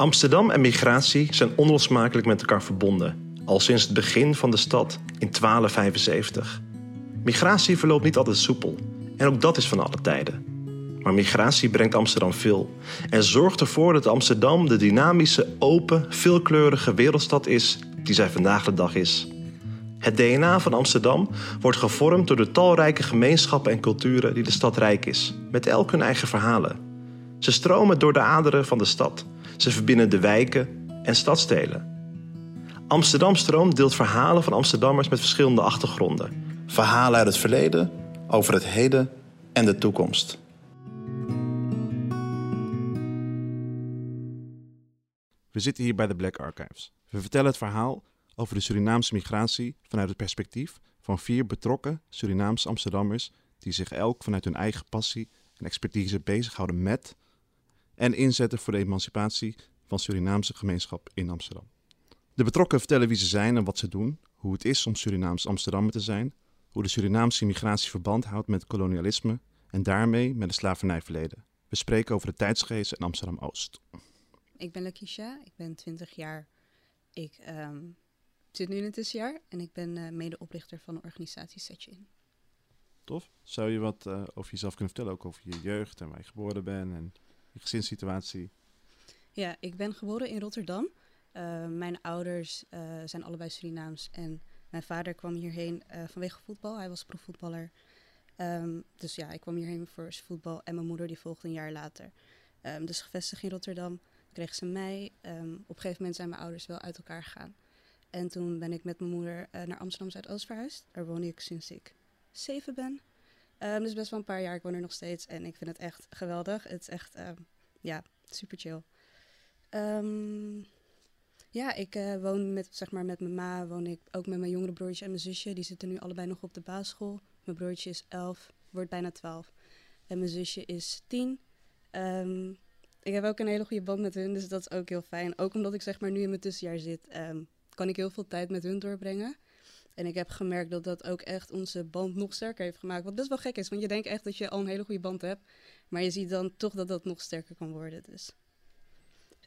Amsterdam en migratie zijn onlosmakelijk met elkaar verbonden, al sinds het begin van de stad in 1275. Migratie verloopt niet altijd soepel, en ook dat is van alle tijden. Maar migratie brengt Amsterdam veel en zorgt ervoor dat Amsterdam de dynamische, open, veelkleurige wereldstad is die zij vandaag de dag is. Het DNA van Amsterdam wordt gevormd door de talrijke gemeenschappen en culturen die de stad rijk is, met elk hun eigen verhalen. Ze stromen door de aderen van de stad. Ze verbinden de wijken en stadstelen. Amsterdam Stroom deelt verhalen van Amsterdammers met verschillende achtergronden. Verhalen uit het verleden, over het heden en de toekomst. We zitten hier bij de Black Archives. We vertellen het verhaal over de Surinaamse migratie vanuit het perspectief van vier betrokken Surinaamse Amsterdammers die zich elk vanuit hun eigen passie en expertise bezighouden met en inzetten voor de emancipatie van Surinaamse gemeenschap in Amsterdam. De betrokken vertellen wie ze zijn en wat ze doen, hoe het is om Surinaams Amsterdammer te zijn, hoe de Surinaamse migratie verband houdt met kolonialisme en daarmee met het slavernijverleden. We spreken over de tijdsgeest in Amsterdam-Oost. Ik ben Lakisha, ik ben 20 jaar. Ik ehm, zit nu in het tussenjaar en ik ben uh, medeoprichter van de organisatie Zet Je In. Tof. Zou je wat uh, over jezelf kunnen vertellen, ook over je jeugd en waar je geboren bent en je gezinssituatie? Ja, ik ben geboren in Rotterdam. Uh, mijn ouders zijn allebei Surinaams en mijn vader kwam hierheen vanwege voetbal. Hij was profvoetballer. Um, dus ja, ik kwam hierheen voor voetbal en mijn moeder die volgde een jaar later. Um, dus gevestigd in Rotterdam kreeg ze mij. Um, op een gegeven moment zijn mijn ouders wel uit elkaar gegaan. En toen ben ik met mijn moeder naar Amsterdam Zuidoost verhuisd. Daar woon ik sinds ik zeven ben. Um, dus best wel een paar jaar. Ik woon er nog steeds en ik vind het echt geweldig. Het is echt, um, ja, super chill. ja, ik uh, woon met, zeg maar, met mijn ma, woon ik ook met mijn jongere broertje en mijn zusje. Die zitten nu allebei nog op de basisschool. Mijn broertje is elf, wordt bijna twaalf. En mijn zusje is tien. Um, ik heb ook een hele goede band met hun, dus dat is ook heel fijn. Ook omdat ik zeg maar nu in mijn tussenjaar zit, kan ik heel veel tijd met hun doorbrengen. En ik heb gemerkt dat dat ook echt onze band nog sterker heeft gemaakt. Wat best wel gek is, want je denkt echt dat je al een hele goede band hebt. Maar je ziet dan toch dat dat nog sterker kan worden. Dus.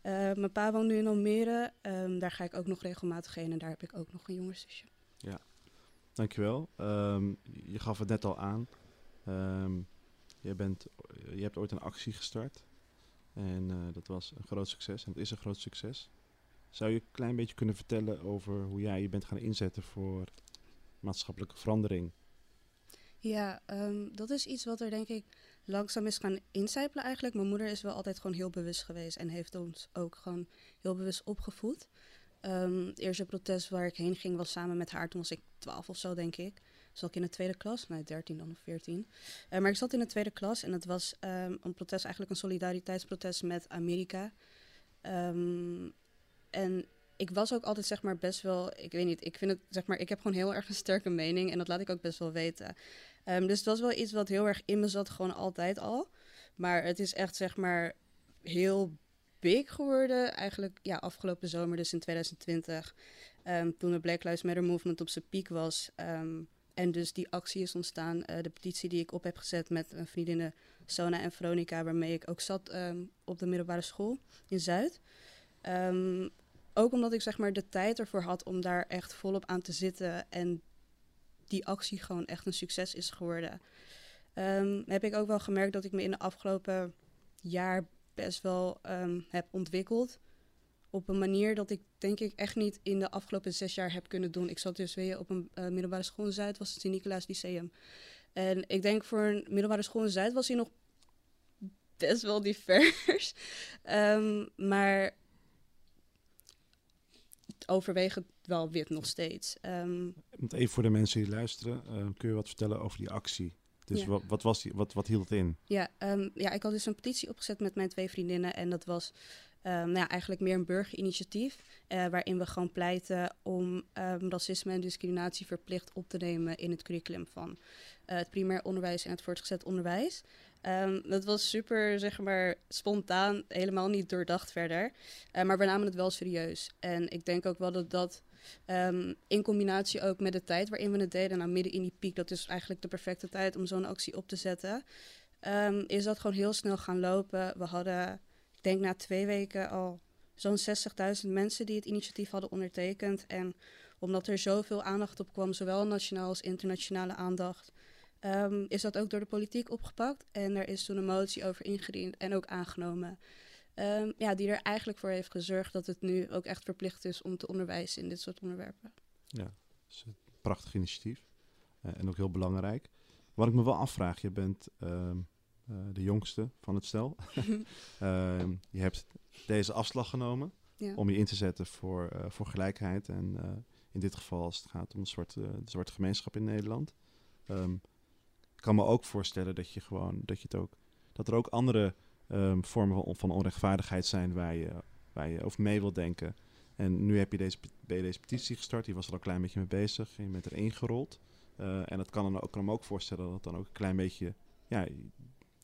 Uh, mijn pa woont nu in Almere. Um, daar ga ik ook nog regelmatig heen. En daar heb ik ook nog een jonger zusje. Ja, dankjewel. Um, je gaf het net al aan. Um, je, bent, je hebt ooit een actie gestart. En uh, dat was een groot succes. En het is een groot succes. Zou je een klein beetje kunnen vertellen over hoe jij je bent gaan inzetten voor maatschappelijke verandering? Ja, um, dat is iets wat er denk ik langzaam is gaan incijpelen eigenlijk. Mijn moeder is wel altijd gewoon heel bewust geweest en heeft ons ook gewoon heel bewust opgevoed. Um, het eerste protest waar ik heen ging was samen met haar. Toen was ik twaalf of zo, denk ik. Zat ik in de tweede klas, nee, dertien dan of veertien. Uh, maar ik zat in de tweede klas en het was um, een protest, eigenlijk een solidariteitsprotest met Amerika. En ik was ook altijd zeg maar best wel, ik weet niet, ik vind het zeg maar, ik heb gewoon heel erg een sterke mening en dat laat ik ook best wel weten. Um, dus het was wel iets wat heel erg in me zat, gewoon altijd al. Maar het is echt zeg maar heel big geworden, eigenlijk ja, afgelopen zomer, dus in 2020. Um, toen de Black Lives Matter movement op zijn piek was. Um, en dus die actie is ontstaan, uh, de petitie die ik op heb gezet met mijn vriendinnen Sona en Veronica, waarmee ik ook zat op de middelbare school in Zuid. Ook omdat ik zeg maar de tijd ervoor had om daar echt volop aan te zitten en die actie gewoon echt een succes is geworden. Um, heb ik ook wel gemerkt dat ik me in de afgelopen jaar best wel um, heb ontwikkeld. Op een manier dat ik denk ik echt niet in de afgelopen zes jaar heb kunnen doen. Ik zat dus weer op een uh, middelbare school in Zuid, was het Sint-Nicolaas Lyceum. En ik denk voor een middelbare school in Zuid was hij nog best wel divers. um, maar overwegend wel wit nog steeds. Um, Even voor de mensen die luisteren, uh, kun je wat vertellen over die actie? Dus ja. wat, wat, was die, wat, wat hield het in? Ja, um, ja, ik had dus een petitie opgezet met mijn twee vriendinnen. En dat was um, nou ja, eigenlijk meer een burgerinitiatief. Uh, waarin we gewoon pleiten om racisme en discriminatie verplicht op te nemen in het curriculum van uh, het primair onderwijs en het voortgezet onderwijs. Um, dat was super, zeg maar, spontaan, helemaal niet doordacht verder. Uh, maar we namen het wel serieus. En ik denk ook wel dat dat um, in combinatie ook met de tijd waarin we het deden, nou midden in die piek, dat is eigenlijk de perfecte tijd om zo'n actie op te zetten, um, is dat gewoon heel snel gaan lopen. We hadden, ik denk na twee weken al zo'n 60.000 mensen die het initiatief hadden ondertekend. En omdat er zoveel aandacht op kwam, zowel nationaal als internationale aandacht, ehm, is dat ook door de politiek opgepakt. En er is toen een motie over ingediend en ook aangenomen. Ehm, ja, die er eigenlijk voor heeft gezorgd dat het nu ook echt verplicht is om te onderwijzen in dit soort onderwerpen. Ja, is een prachtig initiatief. Uh, en ook heel belangrijk. Wat ik me wel afvraag, je bent ehm, uh, de jongste van het stel. je hebt deze afslag genomen ja. om je in te zetten voor, uh, voor gelijkheid. En in dit geval als het gaat om de zwarte, de zwarte gemeenschap in Nederland. Ik kan me ook voorstellen dat je gewoon dat je het ook dat er ook andere um, vormen van, van, onrechtvaardigheid zijn waar je, waar je over mee wilt denken. En nu heb je deze, ben je deze petitie gestart, die was er al een klein beetje mee bezig. En je bent erin gerold. Uh, en dat kan, dan ook, kan me ook voorstellen dat het dan ook een klein beetje ja,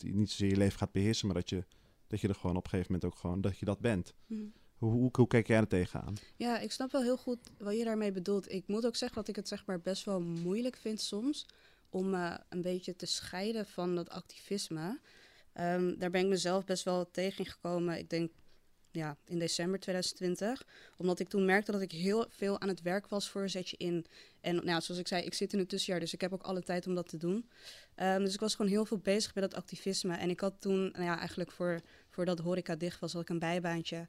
niet zozeer je leven gaat beheersen, maar dat je, dat je er gewoon op een gegeven moment ook gewoon dat je dat bent. Mm. Hoe, hoe, hoe, kijk jij er tegenaan? Ja, ik snap wel heel goed wat je daarmee bedoelt. Ik moet ook zeggen dat ik het zeg maar best wel moeilijk vind soms om uh, een beetje te scheiden van dat activisme. Um, daar ben ik mezelf best wel tegen gekomen. Ik denk ja, in december 2020. Omdat ik toen merkte dat ik heel veel aan het werk was voor een zetje in. En nou, zoals ik zei, ik zit in het tussenjaar, dus ik heb ook alle tijd om dat te doen. Um, dus ik was gewoon heel veel bezig met dat activisme. En ik had toen, nou ja, eigenlijk voor, voordat horeca dicht was, had ik een bijbaantje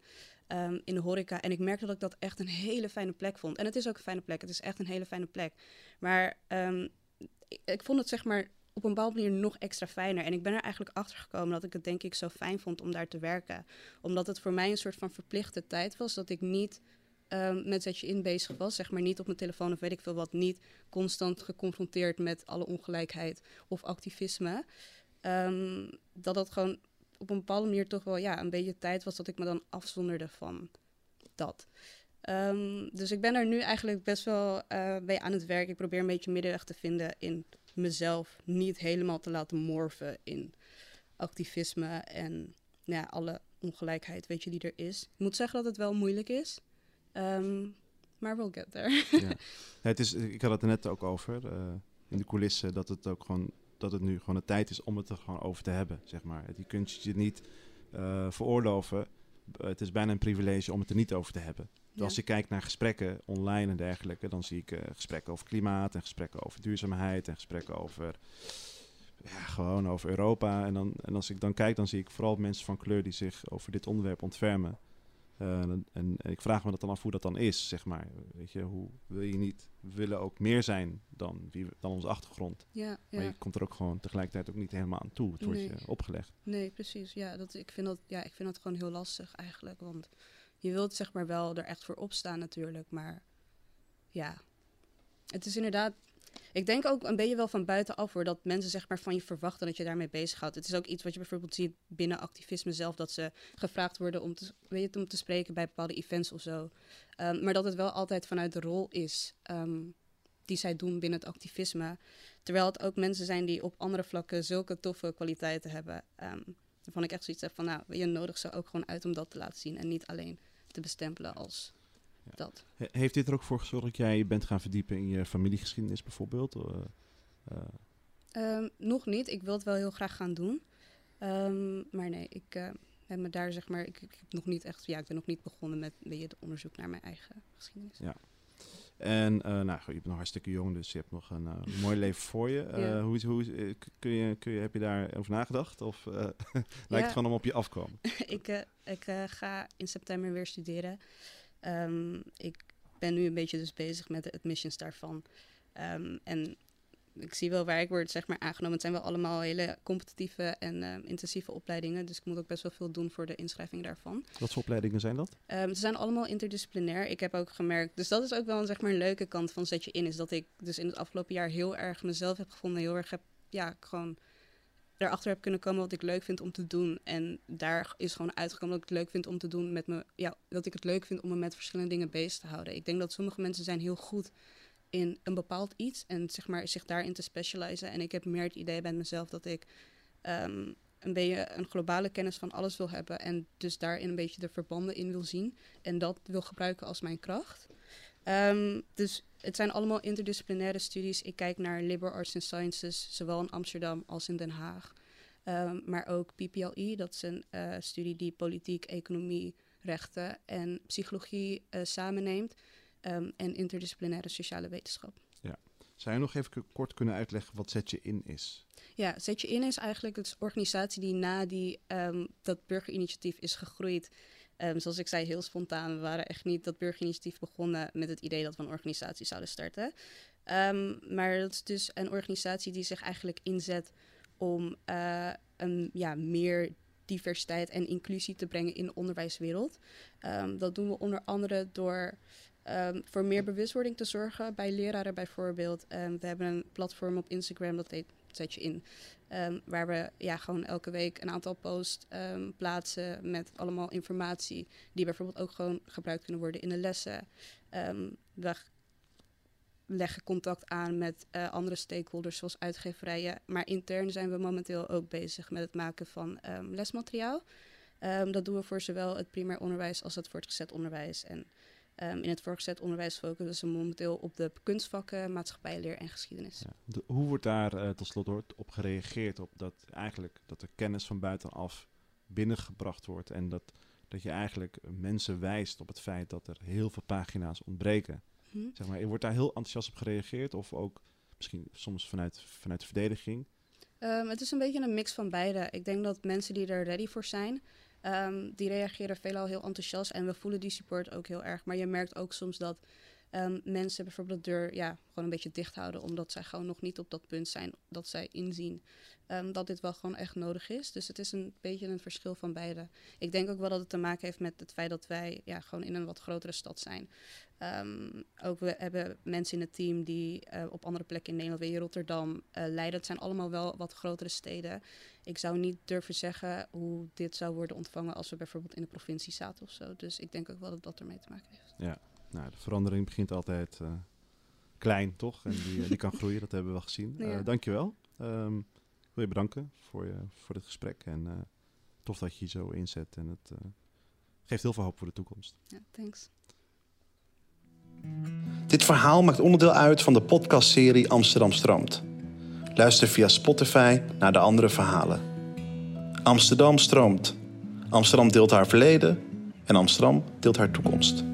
um, in de horeca. En ik merkte dat ik dat echt een hele fijne plek vond. En het is ook een fijne plek, het is echt een hele fijne plek. Maar ik, vond het zeg maar op een bepaalde manier nog extra fijner. En ik ben er eigenlijk achter gekomen dat ik het denk ik zo fijn vond om daar te werken. Omdat het voor mij een soort van verplichte tijd was dat ik niet um, met Zetje In bezig was. Zeg maar niet op mijn telefoon of weet ik veel wat. Niet constant geconfronteerd met alle ongelijkheid of activisme. Um, dat dat gewoon op een bepaalde manier toch wel ja, een beetje tijd was dat ik me dan afzonderde van dat. Um, dus ik ben er nu eigenlijk best wel uh, bij aan het werk. Ik probeer een beetje middenweg te vinden in mezelf niet helemaal te laten morfen in activisme en nou ja, alle ongelijkheid weet je, die er is. Ik moet zeggen dat het wel moeilijk is. Um, maar we'll get there. ja. het is, ik had het er net ook over uh, in de coulissen dat het ook gewoon dat het nu gewoon de tijd is om het er gewoon over te hebben, zeg maar. Je kunt je niet uh, veroorloven. Het is bijna een privilege om het er niet over te hebben. Ja. Als je kijkt naar gesprekken online en dergelijke, dan zie ik uh, gesprekken over klimaat en gesprekken over duurzaamheid en gesprekken over, ja, gewoon over Europa. En, dan, en als ik dan kijk, dan zie ik vooral mensen van kleur die zich over dit onderwerp ontfermen. Uh, en, en, ik vraag me dat dan af hoe dat dan is, zeg maar. Weet je, hoe wil je niet, we willen ook meer zijn dan, wie, dan onze achtergrond. Ja, ja. Maar je komt er ook gewoon tegelijkertijd ook niet helemaal aan toe. Het wordt je opgelegd. Nee, precies. Ja, dat, ik, vind dat, ja, ik vind dat gewoon heel lastig eigenlijk. Want je wilt zeg maar wel er echt voor opstaan natuurlijk. Maar ja, het is inderdaad... Ik denk ook een beetje wel van buitenaf hoor, dat mensen zeg maar van je verwachten dat je daarmee bezighoudt. Het is ook iets wat je bijvoorbeeld ziet binnen activisme zelf, dat ze gevraagd worden om te, weet je, om te spreken bij bepaalde events of zo. Um, maar dat het wel altijd vanuit de rol is um, die zij doen binnen het activisme. Terwijl het ook mensen zijn die op andere vlakken zulke toffe kwaliteiten hebben. Um, waarvan ik echt zoiets heb van, nou, je nodig ze ook gewoon uit om dat te laten zien en niet alleen te bestempelen als ja. dat. He heeft dit er ook voor gezorgd dat jij bent gaan verdiepen in je familiegeschiedenis bijvoorbeeld? Uh, uh. Um, nog niet. Ik wil het wel heel graag gaan doen. Um, maar nee, ik uh, heb me daar zeg maar, ik, ik, heb nog niet echt, ja, ik ben nog niet begonnen met het onderzoek naar mijn eigen geschiedenis. Ja. En uh, nou, je bent nog hartstikke jong, dus je hebt nog een uh, mooi leven voor je. Uh, ja. hoe, hoe, kun je, kun je, heb je daarover nagedacht? Of lijkt ja. het gewoon om op je afkomen? ik ik ga in september weer studeren. Um, ik ben nu een beetje dus bezig met de admissions daarvan. Um, en ik zie wel waar ik word zeg maar, aangenomen. Het zijn wel allemaal hele competitieve en uh, intensieve opleidingen. Dus ik moet ook best wel veel doen voor de inschrijving daarvan. Wat voor opleidingen zijn dat? Um, ze zijn allemaal interdisciplinair. Ik heb ook gemerkt... Dus dat is ook wel een, zeg maar, een leuke kant van Zet Je In. Is dat ik dus in het afgelopen jaar heel erg mezelf heb gevonden. Heel erg heb, ja, gewoon daarachter heb kunnen komen wat ik leuk vind om te doen. En daar is gewoon uitgekomen dat ik het leuk vind om te doen met me... Ja, dat ik het leuk vind om me met verschillende dingen bezig te houden. Ik denk dat sommige mensen zijn heel goed in een bepaald iets en zeg maar zich daarin te specializen. En ik heb meer het idee bij mezelf dat ik um, een beetje een globale kennis van alles wil hebben en dus daarin een beetje de verbanden in wil zien en dat wil gebruiken als mijn kracht. Um, dus het zijn allemaal interdisciplinaire studies. Ik kijk naar liberal arts and sciences, zowel in Amsterdam als in Den Haag. Um, maar ook PPLE, dat is een uh, studie die politiek, economie, rechten en psychologie uh, samenneemt um, en interdisciplinaire sociale wetenschap. Ja. Zou je nog even kort kunnen uitleggen wat Zet je in is? Ja, Zet je in is eigenlijk een organisatie die na die, um, dat burgerinitiatief is gegroeid. Um, zoals ik zei, heel spontaan. We waren echt niet dat burgerinitiatief begonnen met het idee dat we een organisatie zouden starten. Um, maar dat is dus een organisatie die zich eigenlijk inzet om uh, een ja, meer diversiteit en inclusie te brengen in de onderwijswereld. Dat doen we onder andere door um, voor meer bewustwording te zorgen bij leraren bijvoorbeeld. Um, we hebben een platform op Instagram, dat heet Zet je in. waar we ja, gewoon elke week een aantal posts plaatsen met allemaal informatie die bijvoorbeeld ook gewoon gebruikt kunnen worden in de lessen. we leggen contact aan met uh, andere stakeholders zoals uitgeverijen. Maar intern zijn we momenteel ook bezig met het maken van lesmateriaal. Dat doen we voor zowel het primair onderwijs als het voortgezet onderwijs. En um, in het voortgezet onderwijs focussen we momenteel op de kunstvakken, maatschappijleer en geschiedenis. Ja. De, hoe wordt daar uh, tot slot op gereageerd op dat eigenlijk dat er kennis van buitenaf binnengebracht wordt en dat, dat je eigenlijk mensen wijst op het feit dat er heel veel pagina's ontbreken? Hm? Zeg maar, wordt daar heel enthousiast op gereageerd? Of ook misschien soms vanuit, vanuit de verdediging? Um, het is een beetje een mix van beide. Ik denk dat mensen die er ready voor zijn, um, die reageren veelal heel enthousiast. En we voelen die support ook heel erg. Maar je merkt ook soms dat um, mensen bijvoorbeeld de deur ja, gewoon een beetje dicht houden. Omdat zij gewoon nog niet op dat punt zijn dat zij inzien um, dat dit wel gewoon echt nodig is. Dus het is een beetje een verschil van beide. Ik denk ook wel dat het te maken heeft met het feit dat wij ja, gewoon in een wat grotere stad zijn. Um, ook we hebben mensen in het team die uh, op andere plekken in Nederland, weer Rotterdam, uh, Leiden. Het zijn allemaal wel wat grotere steden. Ik zou niet durven zeggen hoe dit zou worden ontvangen als we bijvoorbeeld in de provincie zaten of zo. Dus ik denk ook wel dat dat ermee te maken heeft. Ja, nou, de verandering begint altijd uh, klein, toch? En die, die kan groeien, dat hebben we wel gezien. Ja. dankjewel. Um, ik wil je bedanken voor, je, voor dit gesprek. En uh, tof dat je je zo inzet. En het uh, geeft heel veel hoop voor de toekomst. Ja, thanks. Dit verhaal maakt onderdeel uit van de podcastserie Amsterdam Stroomt. Luister via Spotify naar de andere verhalen. Amsterdam stroomt. Amsterdam deelt haar verleden en Amsterdam deelt haar toekomst.